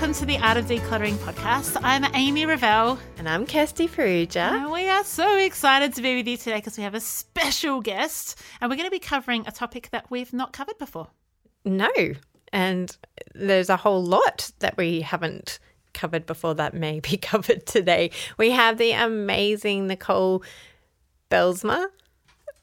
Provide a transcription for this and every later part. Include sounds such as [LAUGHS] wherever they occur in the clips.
Welcome to the Art of Decluttering podcast. I'm Amy Revell. And I'm Kirsty Perugia. And we are so excited to be with you today because we have a special guest and we're going to be covering a topic that we've not covered before. No. And there's a whole lot that we haven't covered before that may be [LAUGHS] covered today. We have the amazing Nicole Bijlsma.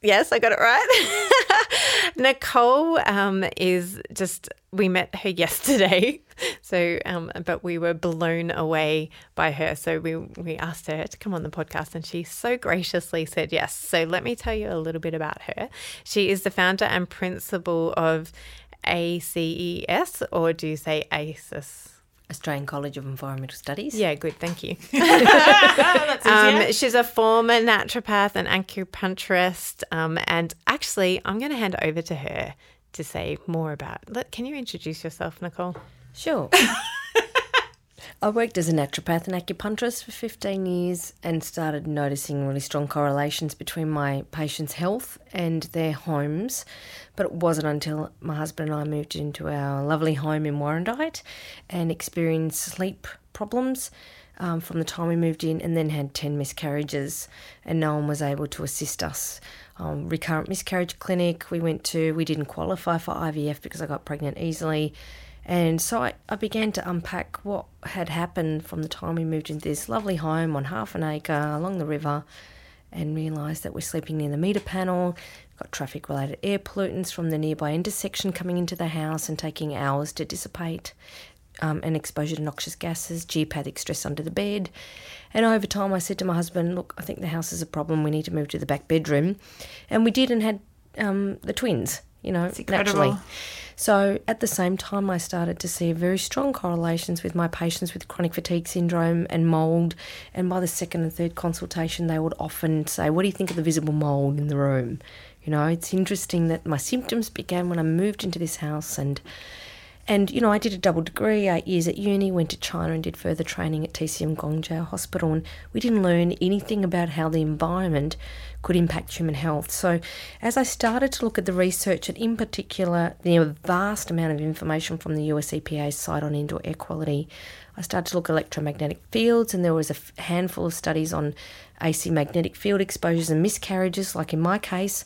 Yes, I got it right. [LAUGHS] Nicole um, is just, we met her [LAUGHS] yesterday. So, um, but we were blown away by her. So we, we asked her to come on the podcast and she so graciously said yes. So let me tell you a little bit about her. She is the founder and principal of ACES, or do you say ACES? Australian College of Environmental Studies. Yeah, good. Thank you. [LAUGHS] Um, she's a former naturopath and acupuncturist. Um, and actually, I'm going to hand over to her to say more about. Can you introduce yourself, Nicole? Sure. [LAUGHS] I worked as a naturopath and acupuncturist for 15 years and started noticing really strong correlations between my patients' health and their homes. But it wasn't until my husband and I moved into our lovely home in Warrandyte and experienced sleep problems um, from the time we moved in and then had 10 miscarriages and no one was able to assist us. Um, recurrent miscarriage clinic we went to, we didn't qualify for IVF because I got pregnant easily. And so I, I began to unpack what had happened from the time we moved into this lovely home on half an acre along the river and realised that we're sleeping near the meter panel, got traffic related air pollutants from the nearby intersection coming into the house and taking hours to dissipate, um, and exposure to noxious gases, geopathic stress under the bed. And over time, I said to my husband, Look, I think the house is a problem. We need to move to the back bedroom. And we did and had um, the twins, you know, naturally. So at the same time, I started to see very strong correlations with my patients with chronic fatigue syndrome and mold. And by the second and third consultation, they would often say, "What do you think of the visible mold in the room?" You know, it's interesting that my symptoms began when I moved into this house and. And, you know, I did a double degree, eight years at uni, went to China and did further training at TCM Guangzhou Hospital. And we didn't learn anything about how the environment could impact human health. So, as I started to look at the research, and in particular, the vast amount of information from the US EPA site on indoor air quality, I started to look at electromagnetic fields, and there was a handful of studies on AC magnetic field exposures and miscarriages, like in my case.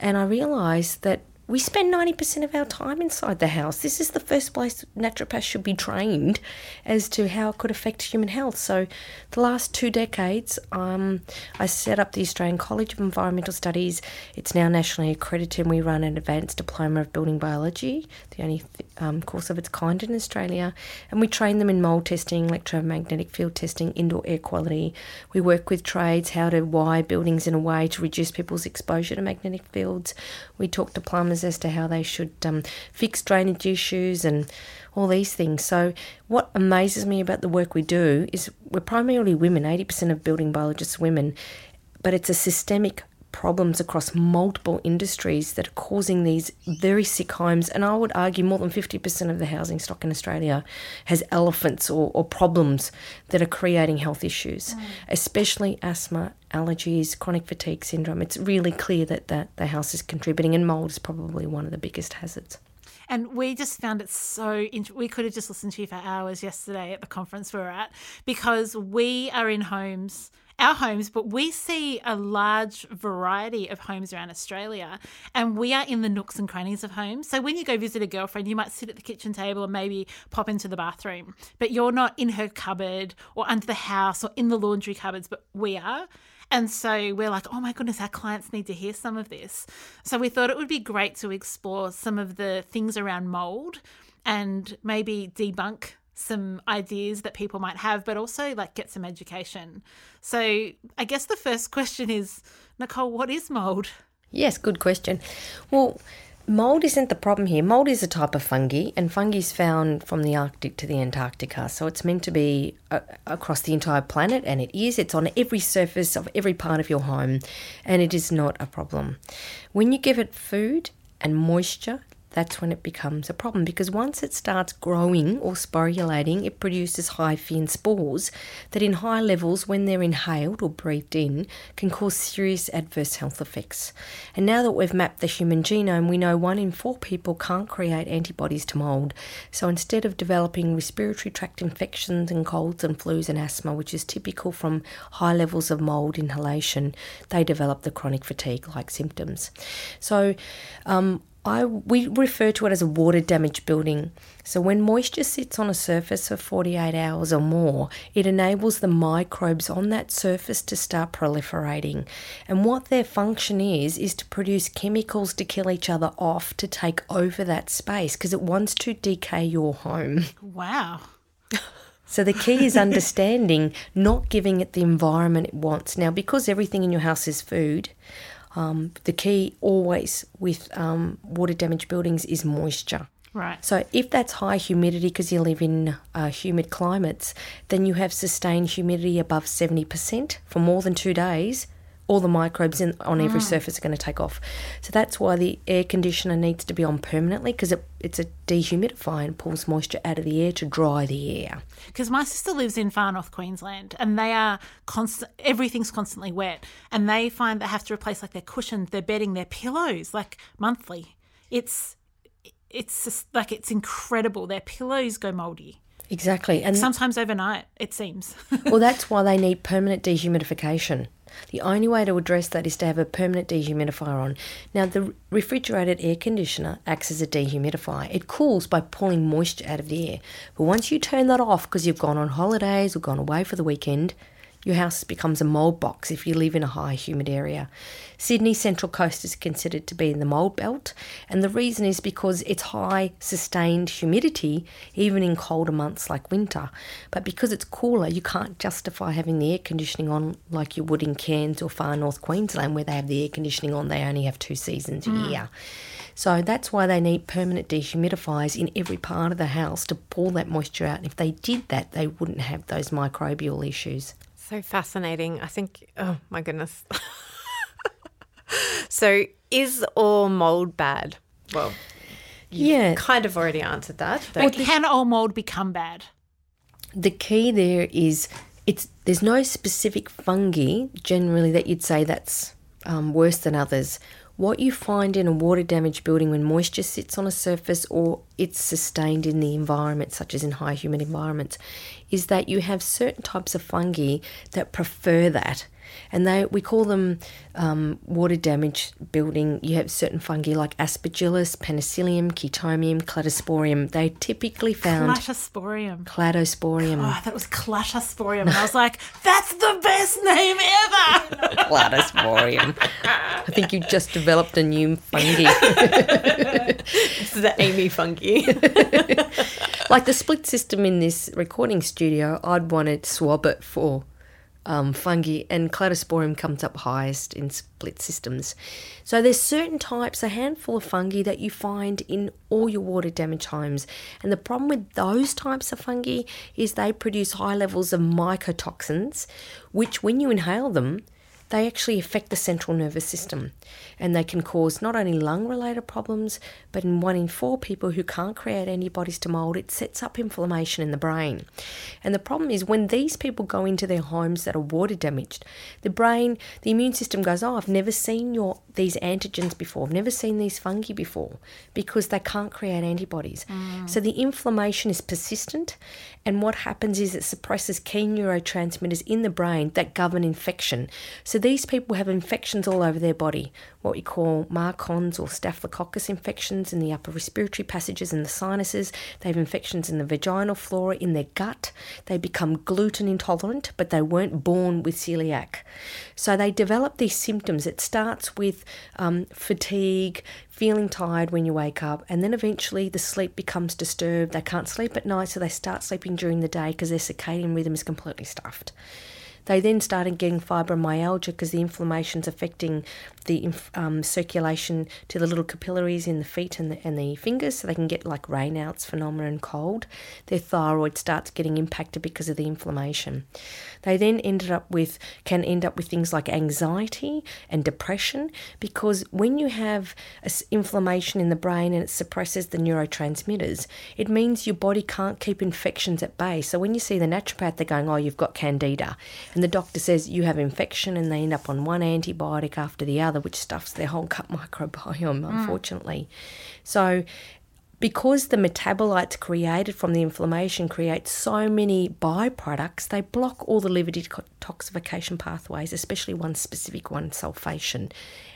And I realised that we spend 90% of our time inside the house. This is the first place naturopaths should be trained as to how it could affect human health. So, the last two decades, um, I set up the Australian College of Environmental Studies. It's now nationally accredited, and we run an advanced diploma of building biology, the only um, course of its kind in Australia. And we train them in mold testing, electromagnetic field testing, indoor air quality. We work with trades how to wire buildings in a way to reduce people's exposure to magnetic fields. We talk to plumbers as to how they should um, fix drainage issues and all these things. So, what amazes me about the work we do is we're primarily women, 80% of building biologists women, but it's a systemic problems across multiple industries that are causing these very sick homes. And I would argue more than 50% of the housing stock in Australia has elephants or, or problems that are creating health issues, mm. especially asthma, allergies, chronic fatigue syndrome. It's really clear that, that the house is contributing, and mold is probably one of the biggest hazards. And we just found it so int- we could have just listened to you for hours yesterday at the conference we were at because we are in homes our homes, but we see a large variety of homes around Australia and we are in the nooks and crannies of homes. So when you go visit a girlfriend, you might sit at the kitchen table and maybe pop into the bathroom, but you're not in her cupboard or under the house or in the laundry cupboards, but we are. And so we're like, oh my goodness, our clients need to hear some of this. So we thought it would be great to explore some of the things around mold and maybe debunk some ideas that people might have, but also like get some education. So I guess the first [LAUGHS] question is, Nicole, what is mold? Yes, good question. Well, mold isn't the problem here. Mold is a type of fungi, and fungi is found from the Arctic to the Antarctica. So it's meant to be uh, across the entire planet, and it is. It's on every surface of every part of your home, and it is not a problem. When you give it food and moisture, that's when it becomes a problem because once it starts growing or sporulating, it produces hyphae and spores that, in high levels, when they're inhaled or breathed in, can cause serious adverse health effects. And now that we've mapped the human genome, we know one in four people can't create antibodies to mold. So instead of developing respiratory tract infections and colds and flus and asthma, which is typical from high levels of mold inhalation, they develop the chronic fatigue like symptoms. So, um, I we refer to it as a water damaged building. So when moisture sits on a surface for 48 hours or more, it enables the microbes on that surface to start proliferating. And what their function is is to produce chemicals to kill each other off to take over that space because it wants to decay your home. Wow. So the key is understanding, not giving it the environment it wants. Now, because everything in your house is food, um, the key always with um, water damaged buildings is moisture. Right. So if that's high humidity because you live in uh, humid climates, then you have sustained humidity above 70% for more than two days. All the microbes in, on every ah. surface are going to take off. So that's why the air conditioner needs to be on permanently because it, it's a dehumidifier and pulls moisture out of the air to dry the air. Because my sister lives in far north Queensland and they are constant, everything's constantly wet. And they find they have to replace like their cushions, their bedding, their pillows, like monthly. It's, it's just like, it's incredible. Their pillows go moldy. Exactly. And Sometimes overnight, it seems. [LAUGHS] well, that's why they need permanent dehumidification. The only way to address that is to have a permanent dehumidifier on. Now, the refrigerated air conditioner acts as a dehumidifier. It cools by pulling moisture out of the air. But once you turn that off because you've gone on holidays or gone away for the weekend, your house becomes a mold box if you live in a high humid area. Sydney Central Coast is considered to be in the mold belt, and the reason is because it's high sustained humidity even in colder months like winter. But because it's cooler, you can't justify having the air conditioning on like you would in Cairns or far north Queensland where they have the air conditioning on, they only have two seasons a mm. year. So that's why they need permanent dehumidifiers in every part of the house to pull that moisture out. And if they did that, they wouldn't have those microbial issues. So fascinating. I think, oh my goodness. [LAUGHS] so, is all mold bad? Well, Yeah. kind of already answered that. But but can all mold become bad? the key there is it's there's no specific fungi generally that you'd say that's um, worse than others. What you find in a water damaged building when moisture sits on a surface or it's sustained in the environment, such as in high humid environments, is that you have certain types of fungi that prefer that. And they we call them um, water damage building. You have certain fungi like Aspergillus, Penicillium, Chaetomium, Cladosporium. They typically found Clatosporium. Cladosporium. Oh, that was Clatosporium. And I was like, that's the best name ever. [LAUGHS] Cladosporium. I think you've just developed a new fungi. this is the Amy fungi. [LAUGHS] like the split system in this recording studio, I'd want to swab it for um, fungi, and Cladosporium comes up highest in split systems. So there's certain types, a handful of fungi that you find in all your water damaged homes. And the problem with those types of fungi is they produce high levels of mycotoxins, which when you inhale them, they actually affect the central nervous system and they can cause not only lung related problems, but in one in four people who can't create antibodies to mold, it sets up inflammation in the brain. And the problem is when these people go into their homes that are water damaged, the brain, the immune system goes, Oh, I've never seen your these antigens before, I've never seen these fungi before, because they can't create antibodies. Mm. So the inflammation is persistent, and what happens is it suppresses key neurotransmitters in the brain that govern infection. So these people have infections all over their body, what we call MARCoNS or Staphylococcus infections in the upper respiratory passages and the sinuses. They have infections in the vaginal flora, in their gut. They become gluten intolerant, but they weren't born with celiac. So they develop these symptoms. It starts with um, fatigue, feeling tired when you wake up, and then eventually the sleep becomes disturbed. They can't sleep at night, so they start sleeping during the day because their circadian rhythm is completely stuffed. They then started getting fibromyalgia because the inflammation's affecting the um, circulation to the little capillaries in the feet and the, and the fingers, so they can get like Raynaud's phenomena and cold. Their thyroid starts getting impacted because of the inflammation. They then ended up with can end up with things like anxiety and depression because when you have inflammation in the brain and it suppresses the neurotransmitters, it means your body can't keep infections at bay. So when you see the naturopath, they're going, "Oh, you've got candida," and the doctor says you have infection, and they end up on one antibiotic after the other, which stuffs their whole gut microbiome, mm. unfortunately. So because the metabolites created from the inflammation create so many byproducts, they block all the liver detoxification pathways, especially one specific one, sulfation.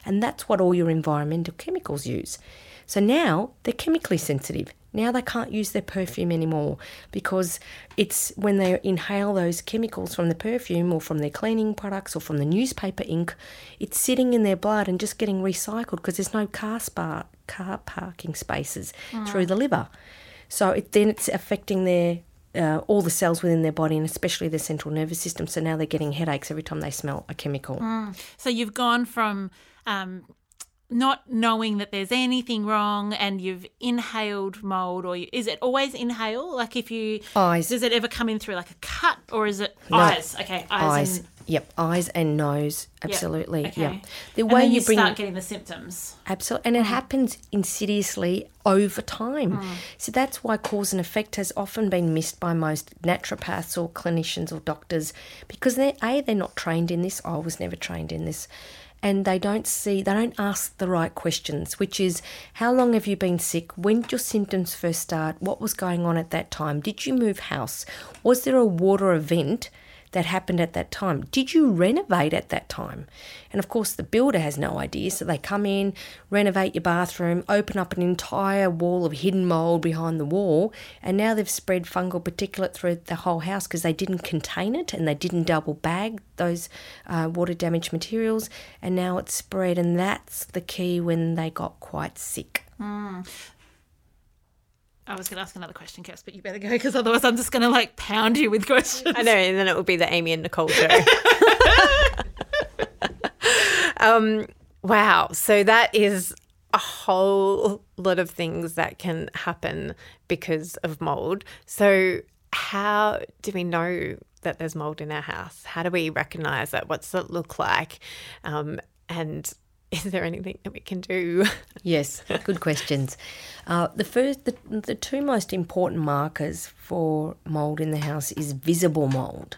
And that's what all your environmental chemicals use. So now they're chemically sensitive. Now they can't use their perfume anymore because it's when they inhale those chemicals from the perfume or from their cleaning products or from the newspaper ink, it's sitting in their blood and just getting recycled because there's no car, spa, car parking spaces through the liver. So it, then it's affecting their uh, all the cells within their body and especially their central nervous system. So now they're getting headaches every time they smell a chemical. So you've gone from um, not knowing that there's anything wrong and you've inhaled mold or you, is it always inhale like if you Eyes. does it ever come in through like a cut or is it No. eyes okay eyes, Eyes, and yep, eyes and nose, absolutely, okay. yeah. The And way you, you bring start getting the symptoms Absolutely. And it mm. happens insidiously over time. Mm. So that's why cause and effect has often been missed by most naturopaths or clinicians or doctors because they're A, they're not trained in this. I was never trained in this. And they don't see, they don't ask the right questions, which is how long have you been sick? When did your symptoms first start? What was going on at that time? Did you move house? Was there a water event? That happened at that time. Did you renovate at that time? And of course, the builder has no idea. So they come in, renovate your bathroom, open up an entire wall of hidden mold behind the wall, and now they've spread fungal particulate through the whole house because they didn't contain it and they didn't double bag those uh, water damaged materials, and now it's spread. And that's the key when they got quite sick. I was going to ask another question, Cass, but you better go because otherwise I'm just going to like pound you with questions. I know, and then it will be the Amy and Nicole show. [LAUGHS] um, wow. So that is a whole lot of things that can happen because of mold. So, how do we know that there's mold in our house? How do we recognize that? What's it look like? Um, and [LAUGHS] is there anything that we can do? Yes, good questions. [LAUGHS] Uh, the first, the, the two most important markers for mold in the house is visible mold.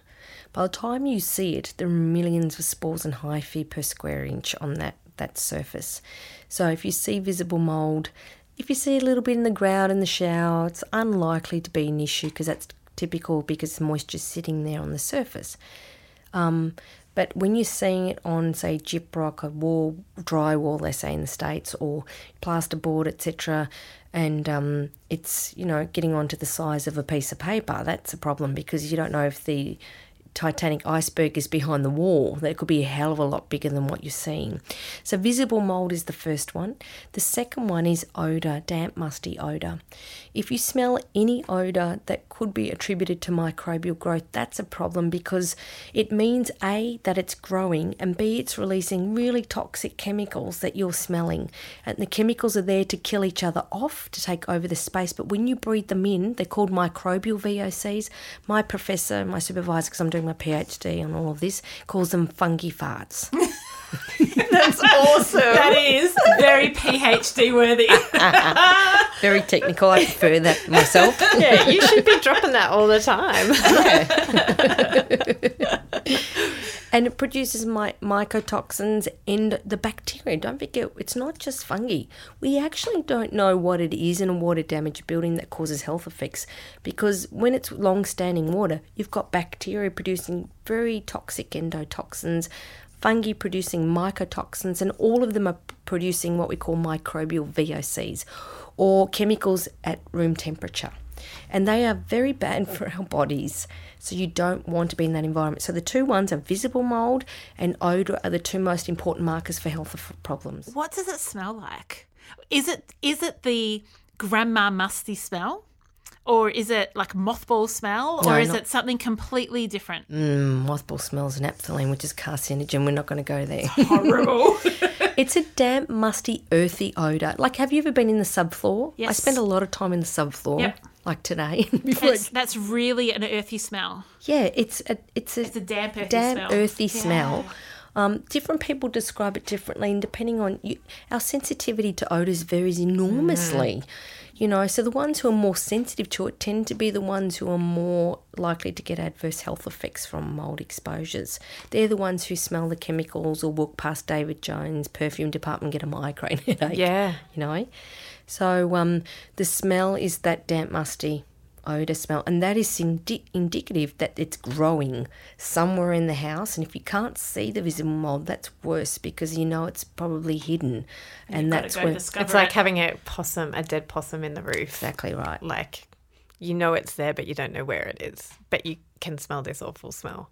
By the time you see it, there are millions of spores and hyphae per square inch on that, that surface. So if you see visible mold, if you see a little bit in the ground in the shower, it's unlikely to be an issue because that's typical because the moisture's sitting there on the surface. Um, but when you're seeing it on, say, gyprock, a wall, drywall, they say in the States, or plasterboard, etc., and um, it's, you know, getting onto the size of a piece of paper, that's a problem because you don't know if the Titanic iceberg is behind the wall. That could be a hell of a lot bigger than what you're seeing. So, visible mold is the first one. The second one is odour, damp, musty odour. If you smell any odour that could be attributed to microbial growth, that's a problem because it means A, that it's growing, and B, it's releasing really toxic chemicals that you're smelling. And the chemicals are there to kill each other off, to take over the space. But when you breathe them in, they're called microbial VOCs. My professor, my supervisor, because I'm doing my PhD on all of this, calls them funky farts. [LAUGHS] [LAUGHS] That's awesome. That is very PhD worthy. [LAUGHS] Very technical. I prefer that myself. yeah, you should be dropping that all the time. [LAUGHS] and it produces my, mycotoxins and the bacteria. Don't forget, it's not just fungi. We actually don't know what it is in a water damaged building that causes health effects because when it's long standing water, you've got bacteria producing very toxic endotoxins, fungi producing mycotoxins, and all of them are producing what we call microbial VOCs or chemicals at room temperature. And they are very bad for our bodies. So you don't want to be in that environment. So the two ones are visible mold and odor are the two most important markers for health problems. what does it smell like? Is it is it the grandma musty smell? Or is it like mothball smell? No, or is not- it something completely different? Mm, mothball smells naphthalene, which is carcinogen. We're not going to go there. Horrible. [LAUGHS] [LAUGHS] It's a damp, musty, earthy odor. Like, have you ever been in the subfloor? Yes. I spend a lot of time in the subfloor, Yep. like today. [LAUGHS] before that's really an earthy smell. yeah, it's a it's a, It's a damp, earthy damp, smell. earthy Yeah. smell. Um, different people describe it differently, and depending on you, our sensitivity to odors varies enormously. You know, so the ones who are more sensitive to it tend to be the ones who are more likely to get adverse health effects from mold exposures. They're the ones who smell the chemicals or walk past David Jones' perfume department get a migraine [LAUGHS] headache. Yeah. You know, so um, the smell is that damp, musty odor smell, and that is indi- indicative that it's growing somewhere in the house. And if you can't see the visible mold, that's worse because you know it's probably hidden, and Gotta that's go where It's like it. having a possum, a dead possum in the roof. exactly right. Like you know it's there, but you don't know where it is. But you can smell this awful smell.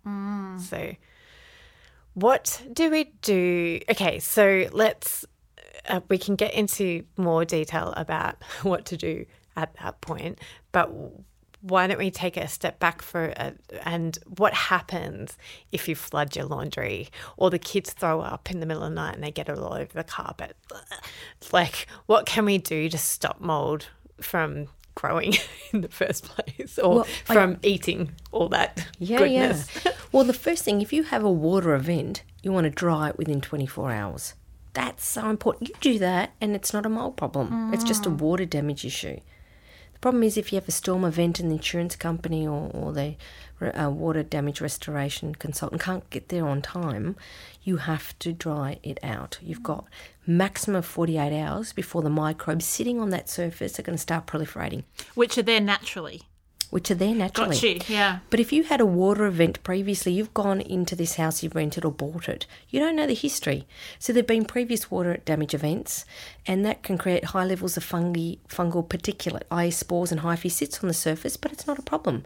So, what do we do? Okay, so let's. Uh, we can get into more detail about [LAUGHS] what to do at that point, but why don't we take a step back for a, and what happens if you flood your laundry or the kids throw up in the middle of the night and they get it all over the carpet? [LAUGHS] Like, what can we do to stop mold from growing [LAUGHS] in the first place or Well, I- from eating all that Yeah, goodness? yeah. [LAUGHS] Well, the first thing, if you have a water event, you want to dry it within 24 hours. That's so important. You do that, and it's not a mold problem. It's just a mm. water damage issue. The problem is if you have a storm event and the insurance company or, or the uh, water damage restoration consultant can't get there on time, you have to dry it out. You've got maximum of 48 hours before the microbes sitting on that surface are going to start proliferating, Which are there naturally. which are there naturally. Got you. Yeah. But if you had a water event previously, you've gone into this house you've rented or bought it, you don't know the history. So there have been previous water damage events, and that can create high levels of fungi, fungal particulate, i.e., spores and hyphae sits on the surface, but it's not a problem.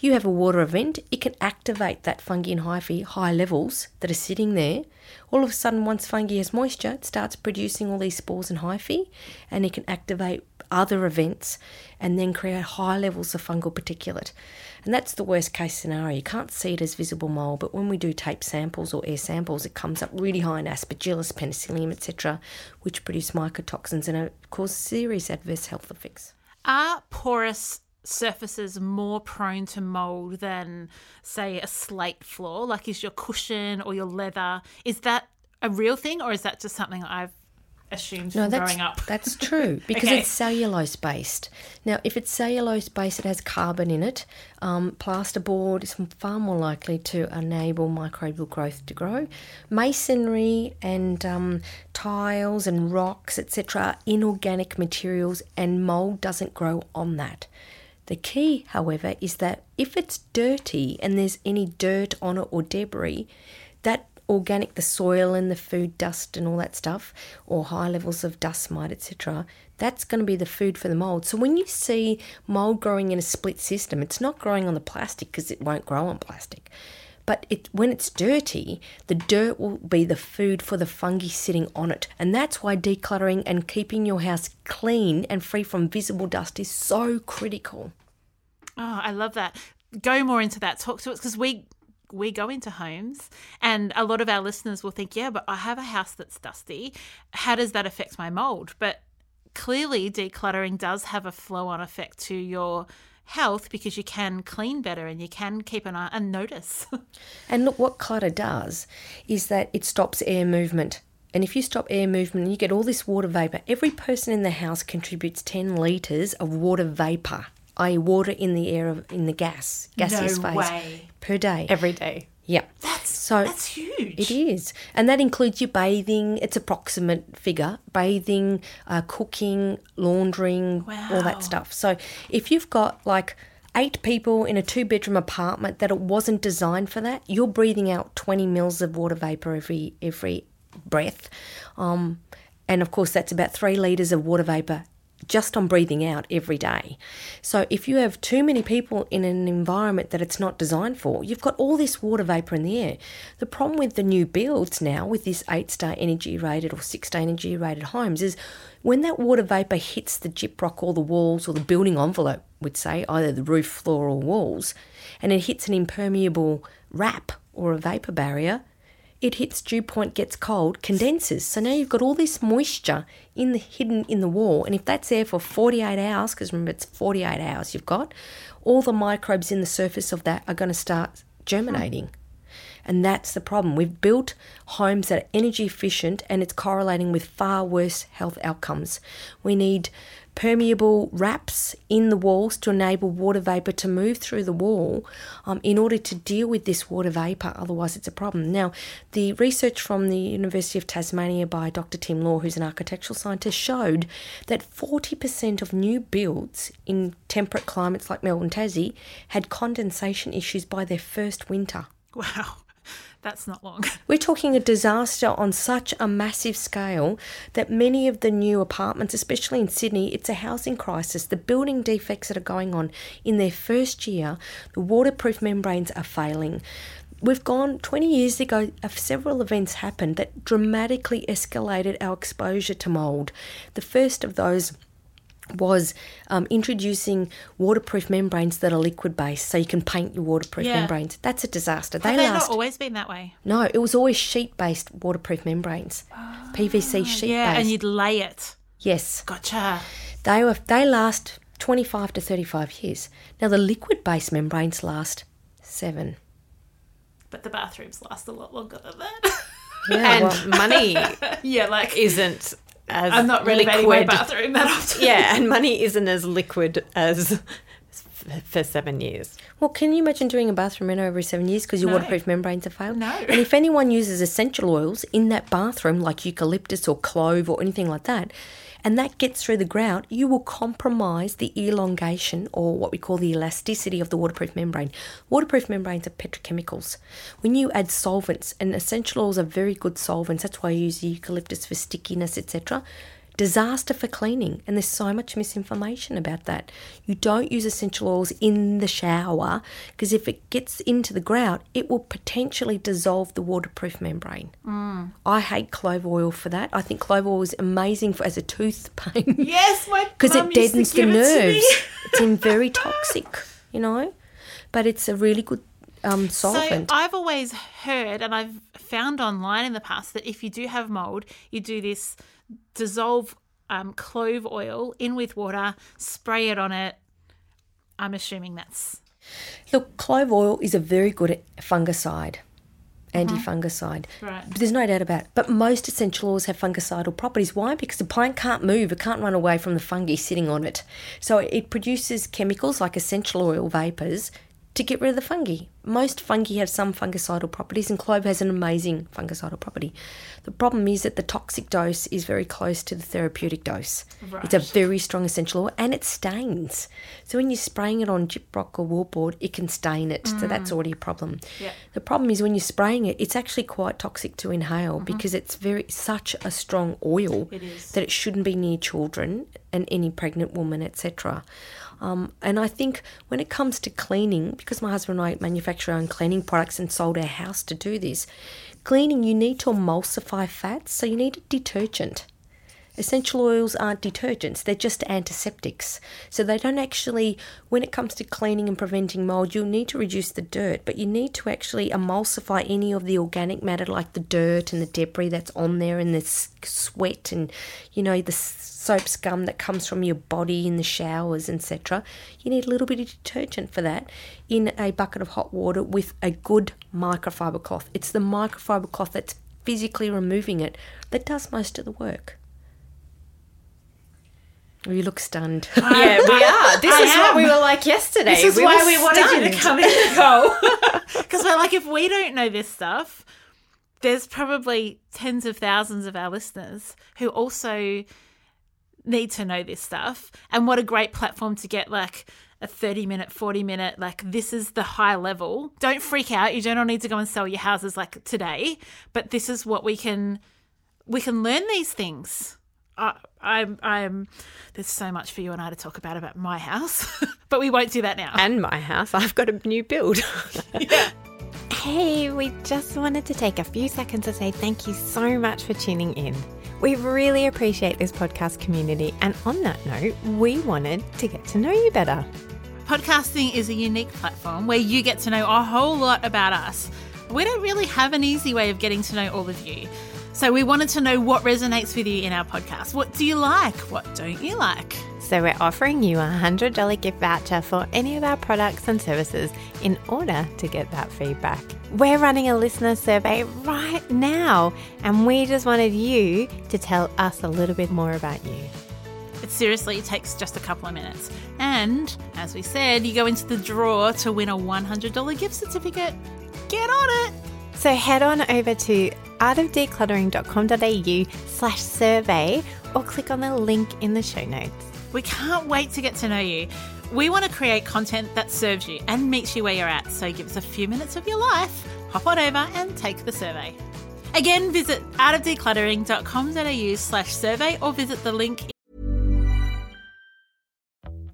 You have a water event, it can activate that fungi and hyphae high levels that are sitting there. All of a sudden, once fungi has moisture, it starts producing all these spores and hyphae, and it can activate other events and then create high levels of fungal particulate. And that's the worst case scenario. You can't see it as visible mold, but when we do tape samples or air samples, it comes up really high in aspergillus, penicillium, etc., which produce mycotoxins and cause serious adverse health effects. Are porous surfaces more prone to mold than, say, a slate floor? Like, is your cushion or your leather, is that a real thing or is that just something I've assumed No, from that's growing up? [LAUGHS] that's true [LAUGHS] because Okay. it's cellulose based. Now, if it's cellulose based, it has carbon in it. Um, plasterboard is far more likely to enable microbial growth to grow. Masonry and um, tiles and rocks, etc., inorganic materials, and mold doesn't grow on that. The key, however, is that if it's dirty and there's any dirt on it or debris, that organic, the soil and the food dust and all that stuff, or high levels of dust mite, etc., that's going to be the food for the mold. So when you see mold growing in a split system, it's not growing on the plastic because it won't grow on plastic. But it, when it's dirty, the dirt will be the food for the fungi sitting on it. And that's why decluttering and keeping your house clean and free from visible dust is so critical. Oh, I love that. Go more into that. Talk to us because we we go into homes and a lot of our listeners will think, yeah, but I have a house that's dusty. How does that affect my mold? But clearly decluttering does have a flow on effect to your health because you can clean better and you can keep an eye and notice. [LAUGHS] And look, what clutter does is that it stops air movement. And if you stop air movement, you get all this water vapor. Every person in the house contributes 10 litres of water vapor, i.e., water in the air, of, in the gas, gaseous No phase, way. per day. Every day. yeah. that's So that's huge. it is. And that includes your bathing, it's approximate figure, bathing, uh, cooking, laundering, all that stuff. So if you've got like eight people in a two bedroom apartment that it wasn't designed for that, you're breathing out 20 mils of water vapor every every breath. Um, and of course, that's about three litres of water vapor just on breathing out every day. So if you have too many people in an environment that it's not designed for, you've got all this water vapor in the air. The problem with the new builds now with this 8-star energy rated or 6-star energy rated homes is when that water vapor hits the gyprock or the walls or the building envelope, we'd say either the roof, floor or walls, and it hits an impermeable wrap or a vapor barrier, it hits dew point, gets cold, condenses. So now you've got all this moisture in the hidden in the wall, and if that's there for 48 hours, because remember it's 48 hours you've got, all the microbes in the surface of that are going to start germinating. And that's the problem. We've built homes that are energy efficient and it's correlating with far worse health outcomes. We need permeable wraps in the walls to enable water vapor to move through the wall um, in order to deal with this water vapor. Otherwise, it's a problem. Now, the research from the University of Tasmania by Dr. Tim Law, who's an architectural scientist, showed that 40% of new builds in temperate climates like Melbourne, Tassie had condensation issues by their first winter. Wow. That's not long. [LAUGHS] We're talking a disaster on such a massive scale that many of the new apartments, especially in Sydney, it's a housing crisis. The building defects that are going on in their first year, the waterproof membranes are failing. We've gone 20 years ago, several events happened that dramatically escalated our exposure to mould. The first of those was um, introducing waterproof membranes that are liquid based, so you can paint your waterproof Yeah. membranes. That's a disaster. Have they last. not always been that way? No, it was always sheet based waterproof membranes. PVC sheet Ah, Yeah, based. and you'd lay it. yes. Gotcha. They were they last 25 to 35 years. Now the liquid based membranes last 7. But the bathrooms last a lot longer than that. Yeah, [LAUGHS] and well, money [LAUGHS] yeah, like isn't as I'm not really renovating my liquid. bathroom that often. Yeah, [LAUGHS] and money isn't as liquid as for seven years. well, can you imagine doing a bathroom reno every 7 years because your No. waterproof membranes have failed? No. And if anyone uses essential oils in that bathroom like eucalyptus or clove or anything like that, and that gets through the grout, you will compromise the elongation or what we call the elasticity of the waterproof membrane. Waterproof membranes are petrochemicals. When you add solvents, and essential oils are very good solvents, that's why I use eucalyptus for stickiness, etc. Disaster for cleaning, and there's so much misinformation about that. You don't use essential oils in the shower because if it gets into the grout, it will potentially dissolve the waterproof membrane. Mm. I hate clove oil for that. I think clove oil is amazing for as a tooth pain [LAUGHS] Yes, my [LAUGHS] because it deadens the give it nerves. it's in very [LAUGHS] toxic, you know, but it's a really good um, solvent. So I've always heard, and I've found online in the past that if you do have mold, you do this dissolve um, clove oil in with water, spray it on it. I'm assuming that's Look, clove oil is a very good fungicide, anti-fungicide. Right. There's no doubt about it. But most essential oils have fungicidal properties. Why? Because the plant can't move, it can't run away from the fungi sitting on it. So it produces chemicals like essential oil vapors to get rid of the fungi. Most fungi have some fungicidal properties, and clove has an amazing fungicidal property. The problem is that the toxic dose is very close to the therapeutic dose. Right. It's a very strong essential oil, and it stains. So when you're spraying it on gyprock or wallboard, it can stain it. So that's mm. already a problem. Yeah. The problem is when you're spraying it, it's actually quite toxic to inhale mm-hmm. because it's very such a strong oil It that it shouldn't be near children and any pregnant woman, etc. Um, and I think when it comes to cleaning, because my husband and I manufacture our own cleaning products and sold our house to do this, cleaning you need to emulsify fats, so you need a detergent. Essential oils aren't detergents, they're just antiseptics. So they don't actually, when it comes to cleaning and preventing mold, you'll need to reduce the dirt, but you need to actually emulsify any of the organic matter like the dirt and the debris that's on there and the sweat and, you know, the soap scum that comes from your body in the showers, etc. You need a little bit of detergent for that in a bucket of hot water with a good microfiber cloth. It's the microfiber cloth that's physically removing it that does most of the work. You look stunned. [LAUGHS] Yeah, we are. This I is what we were like yesterday. This is we why were we wanted you to come in and [LAUGHS] go. Because we're like, if we don't know this stuff, there's probably tens of thousands of our listeners who also need to know this stuff. And what a great platform to get like a 30 minute, 40 minute, like this is the high level. Don't freak out. You don't need to go and sell your houses like today, but this is what we can we can learn these things. I, I'm, I'm. There's so much for you and I to talk about about my house, [LAUGHS] but we won't do that now. and my house. I've got a new build. [LAUGHS] [LAUGHS] yeah. Hey, we just wanted to take a few seconds to say thank you so much for tuning in. We really appreciate this podcast community, and on that note, we wanted to get to know you better. Podcasting is a unique platform where you get to know a whole lot about us. We don't really have an easy way of getting to know all of you. So we wanted to know what resonates with you in our podcast. What do you like? What don't you like? So we're offering you a $100 gift voucher for any of our products and services in order to get that feedback. We're running a listener survey right now, and we just wanted you to tell us a little bit more about you. It seriously takes just a couple of minutes. And as we said, you go into the draw to win a $100 gift certificate. Get on it! So head on over to artofdecluttering.com.au slash survey or click on the link in the show notes. We can't wait to get to know you. We want to create content that serves you and meets you where you're at. So give us a few minutes of your life, hop on over and take the survey. Again, visit artofdecluttering.com.au slash survey or visit the link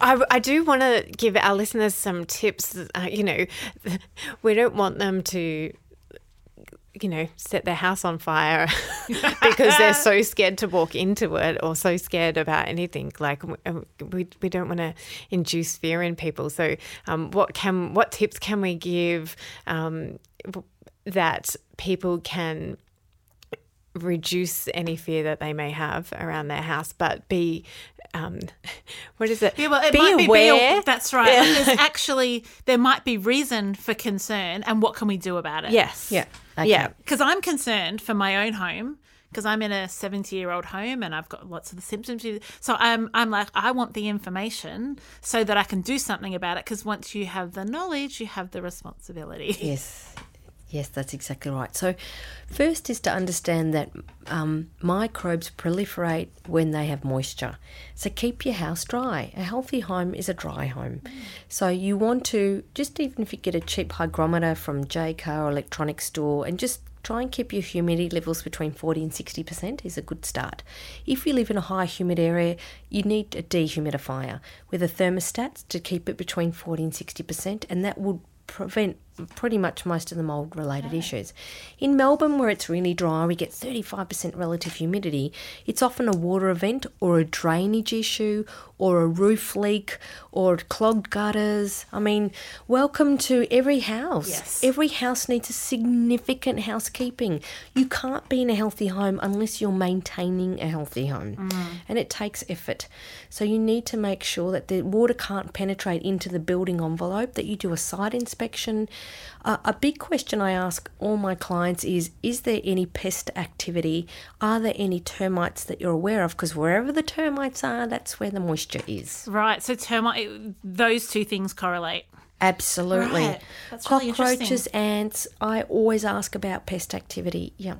I, I do want to give our listeners some tips. Uh, you know, [LAUGHS] we don't want them to, you know, set their house on fire [LAUGHS] because they're so [LAUGHS] scared to walk into it or so scared about anything. Like we, we don't want to induce fear in people. So, um, what can what tips can we give um, that people can reduce any fear that they may have around their house, but be um, [LAUGHS] what is it? Yeah, well, it be might be aware. Be, that's right. There's [LAUGHS] actually there might be reason for concern, and what can we do about it? yes. Yeah. Okay. Yeah. because I'm concerned for my own home because I'm in a 70 year old home and I've got lots of the symptoms. So I'm I'm like I want the information so that I can do something about it. Because once you have the knowledge, you have the responsibility. Yes. Yes, that's exactly right. So, first is to understand that um, microbes proliferate when they have moisture. So, keep your house dry. A healthy home is a dry home. So, you want to just even if you get a cheap hygrometer from Jaycar or electronics store and just try and keep your humidity levels between 40 and 60% is a good start. If you live in a high humid area, you need a dehumidifier with a thermostat to keep it between 40 and 60%, and that would prevent pretty much most of the mold related issues. In Melbourne, where it's really dry, we get 35% relative humidity. It's often a water event or a drainage issue or a roof leak or clogged gutters. I mean, welcome to every house. Yes. Every house needs a significant housekeeping. You can't be in a healthy home unless you're maintaining a healthy home. Mm. And it takes effort. So you need to make sure that the water can't penetrate into the building envelope, that you do a site inspection. Uh, a big question I ask all my clients is Is there any pest activity? Are there any termites that you're aware of? Because wherever the termites are, that's where the moisture is. Right. So termite. Those two things correlate. Absolutely. Right. That's Cockroaches, interesting. ants. I always ask about pest activity. Yeah.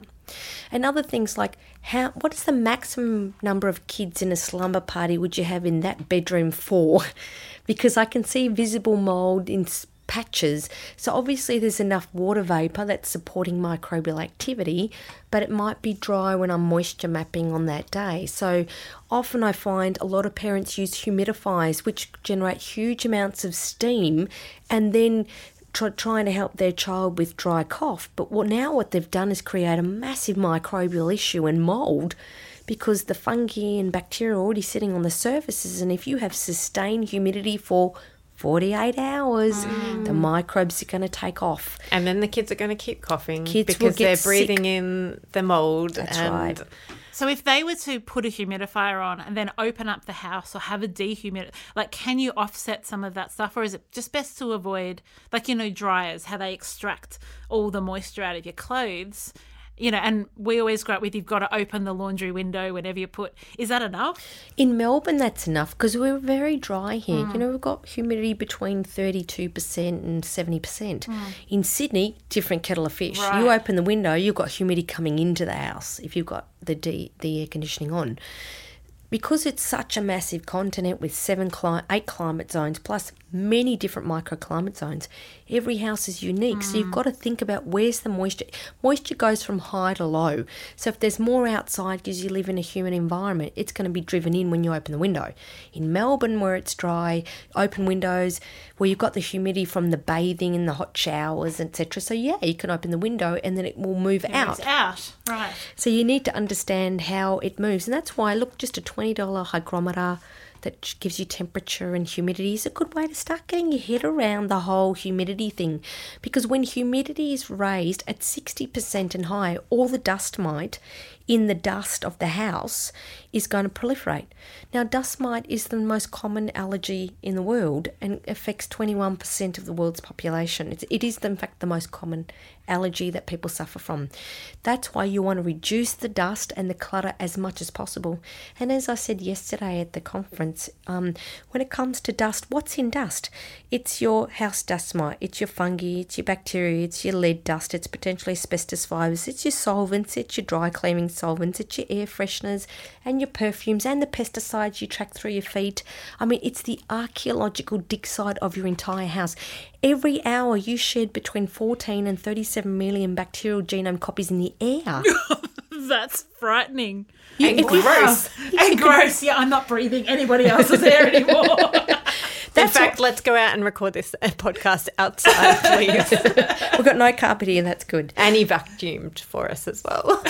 And other things like how what is the maximum number of kids in a slumber party would you have in that bedroom for? [LAUGHS] because I can see visible mold in patches. So obviously there's enough water vapor that's supporting microbial activity, but it might be dry when I'm moisture mapping on that day. So often I find a lot of parents use humidifiers which generate huge amounts of steam and then try, trying to help their child with dry cough. But what now what they've done is create a massive microbial issue and mold because the fungi and bacteria are already sitting on the surfaces and if you have sustained humidity for 48 hours, the mm. microbes are going to take off. And then the kids are going to keep coughing Kids will because get they're sick. breathing in the mold. That's and right. So if they were to put a humidifier on and then open up the house or have a dehumidifier, like can you offset some of that stuff, or is it just best to avoid, like you know, dryers, how they extract all the moisture out of your clothes? You know, and we always grow up with you've got to open the laundry window whenever you put. Is that enough? In Melbourne, that's enough because we're very dry here. Hmm. You know, we've got humidity between 32% and 70%. Hmm. In Sydney, different kettle of fish. Right. You open the window, you've got humidity coming into the house if you've got the, de- the air conditioning on. Because it's such a massive continent with seven, cli- eight climate zones plus many different microclimate zones, every house is unique. So you've mm. got to think about where's the moisture. Moisture goes from high to low. So if there's more outside because you live in a humid environment, it's going to be driven in when you open the window. In Melbourne, where it's dry, open windows, where you've got the humidity from the bathing and the hot showers, etc. So yeah, you can open the window and then it will move out. It's out. Right. So you need to understand how it moves, and that's why look, just a dollar hygrometer that gives you temperature and humidity is a good way to start getting your head around the whole humidity thing. Because when humidity is raised at sixty percent and higher, all the dust mite in the dust of the house is going to proliferate. Now, dust mite is the most common allergy in the world and affects 21% of the world's population. It's, it is, in fact, the most common allergy that people suffer from. That's why you want to reduce the dust and the clutter as much as possible. And as I said yesterday at the conference, um, when it comes to dust, what's in dust? It's your house dust mite, it's your fungi, it's your bacteria, it's your lead dust, it's potentially asbestos fibres, it's your solvents, it's your dry cleaning solvents, it's your air fresheners and your perfumes and the pesticides you track through your feet. I mean, it's the archaeological dig site of your entire house. Every hour you shed between 14 and 37 million bacterial genome copies in the air. [LAUGHS] That's frightening. You- and if you- gross. and gross. Yeah, I'm not breathing anybody else's air [LAUGHS] anymore. In That's fact, let's go out and record this uh, podcast outside, please. [LAUGHS] We've got no carpet here, that's good. and he vacuumed for us as well.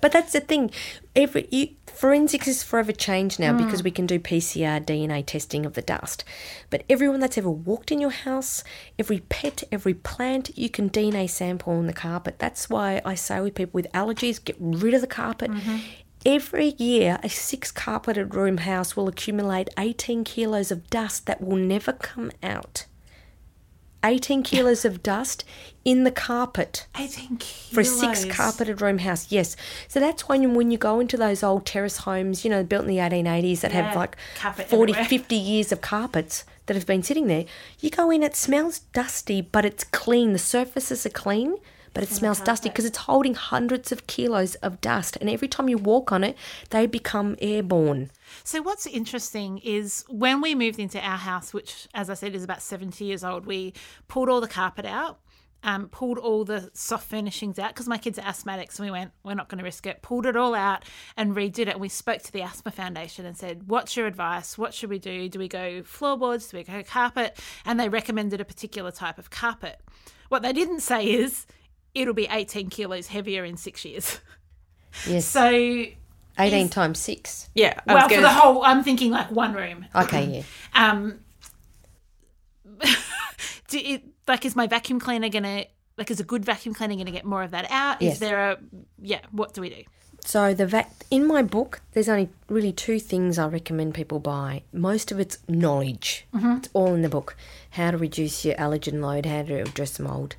But that's the thing. Every you, forensics is forever changed now because hmm. we can do PCR DNA testing of the dust. But everyone that's ever walked in your house, every pet, every plant, you can DNA sample on the carpet. That's why I say with people with allergies, get rid of the carpet. Mm-hmm. Every year, a six carpeted room house will accumulate 18 kilos of dust that will never come out. 18 kilos of dust in the carpet 18 kilos. for a six carpeted room house. Yes. So that's when you, when you go into those old terrace homes, you know, built in the 1880s that Yeah, have like carpet 40, everywhere. 50 years of carpets that have been sitting there. You go in, it smells dusty, but it's clean. The surfaces are clean, but it smells dusty because it's holding hundreds of kilos of dust. And every time you walk on it, they become airborne. So what's interesting is when we moved into our house, which, as I said, is about 70 years old, we pulled all the carpet out, um, pulled all the soft furnishings out because my kids are asthmatics, and we went, we're not going to risk it. Pulled it all out and redid it. And we spoke to the Asthma Foundation and said, what's your advice? What should we do? Do we go floorboards? Do we go carpet? And they recommended a particular type of carpet. What they didn't say is it'll be 18 kilos heavier in six years. Yes. So 18 times six. yeah. I well, for gonna- the whole, I'm thinking like one room. Okay, yeah. Um, [LAUGHS] do it, like, is my vacuum cleaner gonna like, is a good vacuum cleaner gonna get more of that out? Yes. Is there a yeah? What do we do? So the vac in my book, there's only really two things I recommend people buy. Most of it's knowledge. Mm-hmm. It's all in the book. How to reduce your allergen load, how to address mold.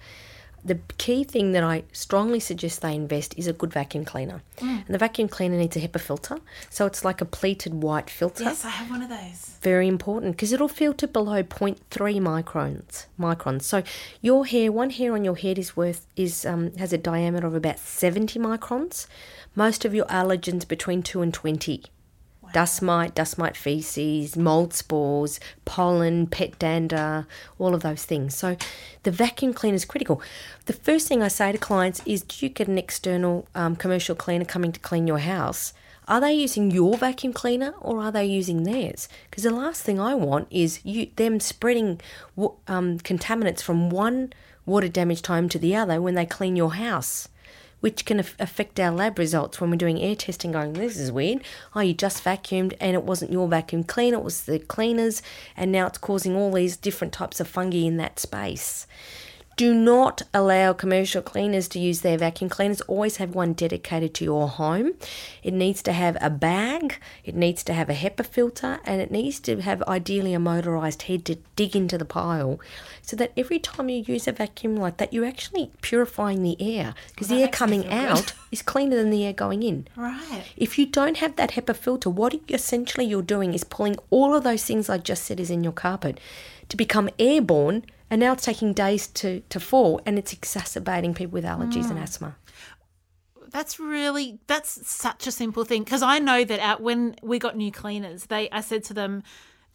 The key thing that I strongly suggest they invest is a good vacuum cleaner. And the vacuum cleaner needs a HEPA filter. So it's like a pleated white filter Yes, I have one of those. very important because it'll filter below 0.3 microns microns so your hair one hair on your head is worth is um, has a diameter of about 70 microns most of your allergens between 2 and 20 dust mite dust mite feces mold spores pollen pet dander all of those things. So the vacuum cleaner is critical. The first thing i say to clients is do you get an external um, commercial cleaner coming to clean your house? Are they using your vacuum cleaner or are they using theirs? Because the last thing I want is you them spreading um, contaminants from one water damage home to the other when they clean your house, which can af- affect our lab results when we're doing air testing. Going, this is weird. Oh, you just vacuumed and it wasn't your vacuum cleaner; it was the cleaners, and now it's causing all these different types of fungi in that space Do not allow commercial cleaners to use their vacuum cleaners. Always have one dedicated to your home. It needs to have a bag, it needs to have a HEPA filter, and it needs to have ideally a motorized head to dig into the pile so that every time you use a vacuum like that, you're actually purifying the air because the air coming out is cleaner than the air going in. Right. If you don't have that HEPA filter, what essentially you're doing is pulling all of those things I just said is in your carpet to become airborne, and now it's taking days to, to fall, and it's exacerbating people with allergies and mm. asthma. That's really that's such a simple thing because I know that out when we got new cleaners, they I said to them,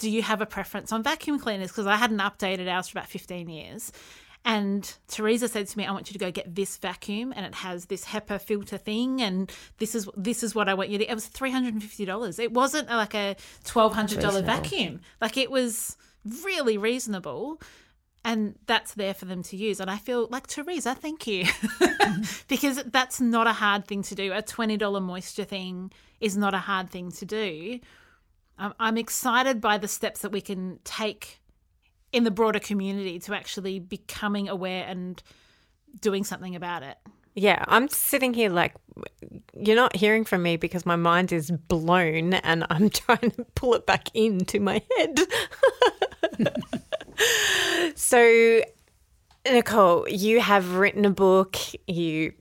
"Do you have a preference on vacuum cleaners?" Because I hadn't updated ours for about fifteen years. And Teresa said to me, "I want you to go get this vacuum, and it has this HEPA filter thing, and this is this is what I want you to." It was three hundred and fifty dollars. It wasn't like a twelve hundred dollar vacuum. Like it was really reasonable and that's there for them to use. And I feel like Teresa, thank you, mm-hmm. [LAUGHS] because that's not a hard thing to do. A twenty dollar moisture thing is not a hard thing to do. I'm, I'm excited by the steps that we can take in the broader community to actually becoming aware and doing something about it. Yeah, I'm sitting here like you're not hearing from me because my mind is blown and I'm [LAUGHS] trying to pull it back into my head. [LAUGHS] so, Nicole, you have written a book, you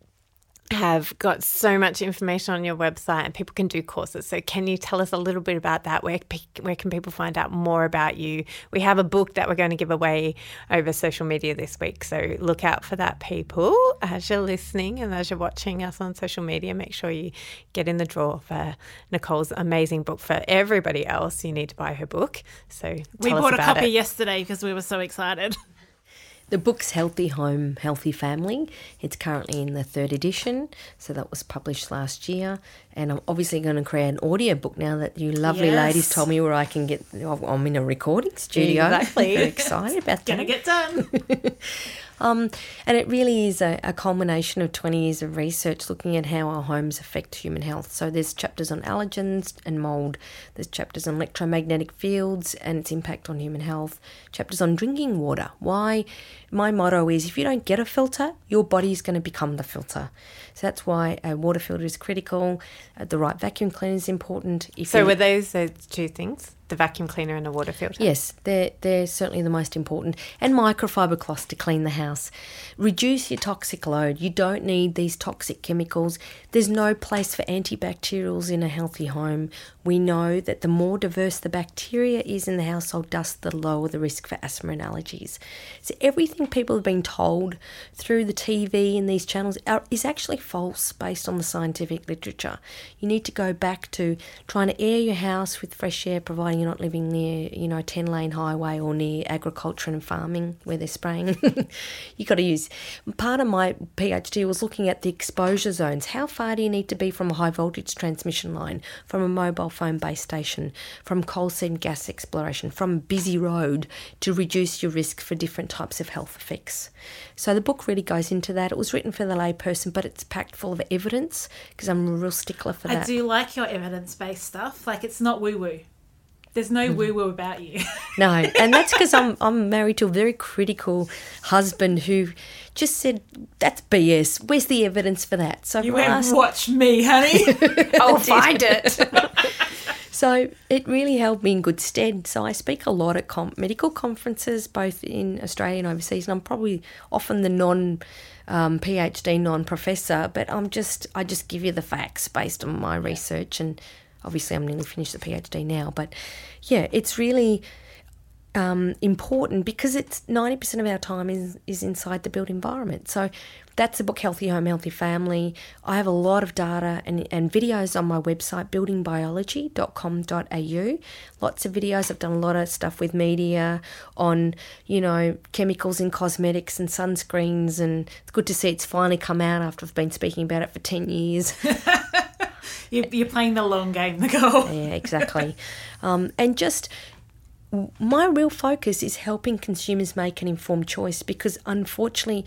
have got so much information on your website and people can do courses. So can you tell us a little bit about that? Where where can people find out more about you? We have a book that we're going to give away over social media this week. So look out for that people as you're listening and as you're watching us on social media. Make sure you get in the draw for Nicole's amazing book. For everybody else, you need to buy her book. So We us bought a copy it. yesterday because we were so excited. [LAUGHS] The book's Healthy Home, Healthy Family. It's currently in the third edition, so that was published last year. And I'm obviously going to create an audio book now that you lovely Yes. ladies told me where I can get. Oh, I'm in a recording studio. Exactly. Very excited about [LAUGHS] that. Gonna get done. [LAUGHS] Um, and it really is a, a culmination of 20 years of research looking at how our homes affect human health. So there's chapters on allergens and mold, there's chapters on electromagnetic fields and its impact on human health, chapters on drinking water. Why? My motto is if you don't get a filter, your body is going to become the filter. So that's why a water filter is critical. Uh, the right vacuum cleaner is important. If So you- were those those two things? The vacuum cleaner and the water filter? Yes, they're, they're certainly the most important. And microfiber cloths to clean the house. Reduce your toxic load. You don't need these toxic chemicals. There's no place for antibacterials in a healthy home. We know that the more diverse the bacteria is in the household dust, the lower the risk for asthma and allergies. So everything people have been told through the TV and these channels are, is actually false based on the scientific literature. You need to go back to trying to air your house with fresh air, providing you're not living near, you know, a 10 lane highway or near agriculture and farming where they're spraying. [LAUGHS] You've got to use. Part of my PhD was looking at the exposure zones. How far do you need to be from a high voltage transmission line, from a mobile phone base station, from coal seam gas exploration, from a busy road to reduce your risk for different types of health effects? So the book really goes into that. It was written for the layperson, but it's packed full of evidence because I'm a real stickler for I that. do you like your evidence based stuff. Like it's not woo woo. There's no woo woo about you. [LAUGHS] No, and that's because I'm I'm married to a very critical husband who just said that's BS. Where's the evidence for that? So You for went, us- watch me, honey. [LAUGHS] [LAUGHS] I'll find it. So it really held me in good stead. So I speak a lot at com- medical conferences, both in Australia and overseas, and I'm probably often the non um, PhD, non professor, but I'm just I just give you the facts based on my research, and obviously I'm nearly finished the PhD now. But yeah, it's really um, important because it's 90% of our time is, is inside the built environment. So that's the book Healthy Home, Healthy Family. I have a lot of data and, and videos on my website, buildingbiology.com.au. Lots of videos. I've done a lot of stuff with media on, you know, chemicals in cosmetics and sunscreens. And it's good to see it's finally come out after I've been speaking about it for 10 years. [LAUGHS] you, you're playing the long game, Nicole. [LAUGHS] Yeah, exactly. um, and just my real focus is helping consumers make an informed choice because unfortunately,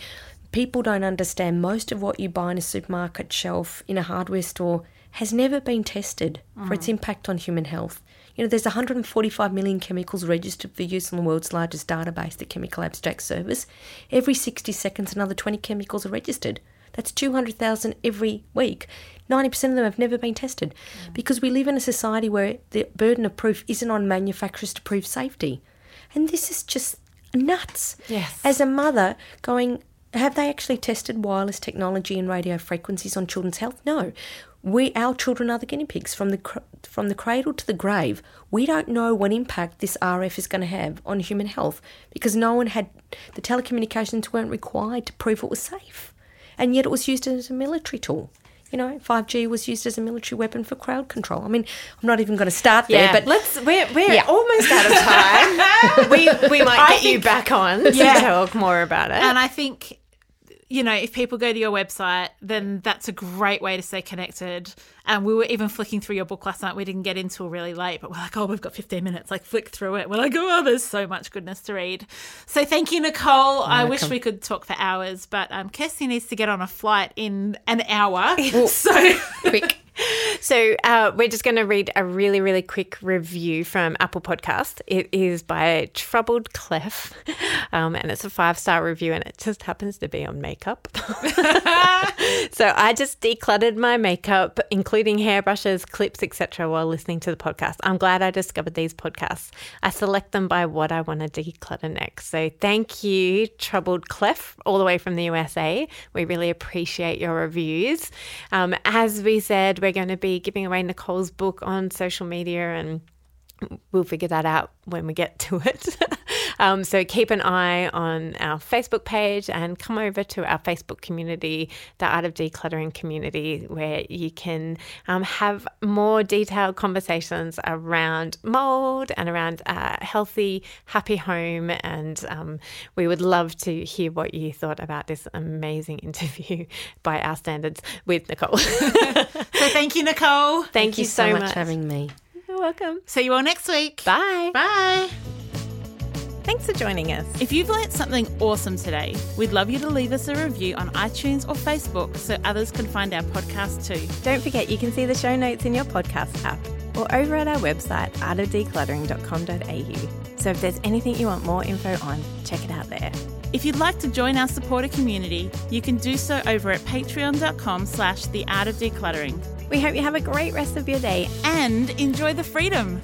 people don't understand most of what you buy in a supermarket shelf, in a hardware store, has never been tested for its mm. impact on human health. You know, there's 145 million chemicals registered for use on the world's largest database, the Chemical Abstract Service. Every 60 seconds, another 20 chemicals are registered. That's 200,000 every week. 90% of them have never been tested mm. because we live in a society where the burden of proof isn't on manufacturers to prove safety. And this is just nuts. Yes. As a mother, going, have they actually tested wireless technology and radio frequencies on children's health? No. We, our children are the guinea pigs from the cr- from the cradle to the grave. We don't know what impact this RF is going to have on human health because no one had the telecommunications weren't required to prove it was safe, and yet it was used as a military tool. You know, 5G was used as a military weapon for crowd control. I mean, I'm not even going to start there, Yeah, but but let's we're we're Yeah. almost out of [LAUGHS] time. we we might get you back on to Yeah. talk more about it. And I think, you know, if people go to your website, then that's a great way to stay connected. And we were even flicking through your book last night. We didn't get into till really late, but we're like, oh, we've got 15 minutes. Like, flick through it. We're like, oh, there's so much goodness to read. So thank you, Nicole. I wish we could talk for hours, but um, Kirsty needs to get on a flight in an hour. [LAUGHS] [LAUGHS] so quick. So uh, we're just going to read a really, really quick review from Apple Podcast. It is by Troubled Clef, um, and it's a five star review, and it just happens to be on makeup. [LAUGHS] so I just decluttered my makeup, including hairbrushes, clips, etc., while listening to the podcast. I'm glad I discovered these podcasts. I select them by what I want to declutter next. So thank you, Troubled Clef, all the way from the USA. We really appreciate your reviews. Um, as we said, we're going to be giving away Nicole's book on social media and we'll figure that out when we get [LAUGHS] to it. um, so keep an eye on our Facebook page and come over to our Facebook community, the Art of Decluttering community, where you can um, have more detailed conversations around mold and around a healthy, happy home. And um, we would love to hear what you thought about this amazing [LAUGHS] interview by our standards with Nicole. [LAUGHS] So thank you, Nicole. Thank, you so, much. for having me. You're welcome. See you all next week. Bye. Bye. Thanks for joining us. If you've learnt something awesome today, we'd love you to leave us a review on iTunes or Facebook so others can find our podcast too. Don't forget you can see the show notes in your podcast app or over at our website artofdecluttering.com.au. So if there's anything you want more info on, check it out there. If you'd like to join our supporter community, you can do so over at patreon.com slash the art of decluttering We hope you have a great rest of your day and enjoy the freedom.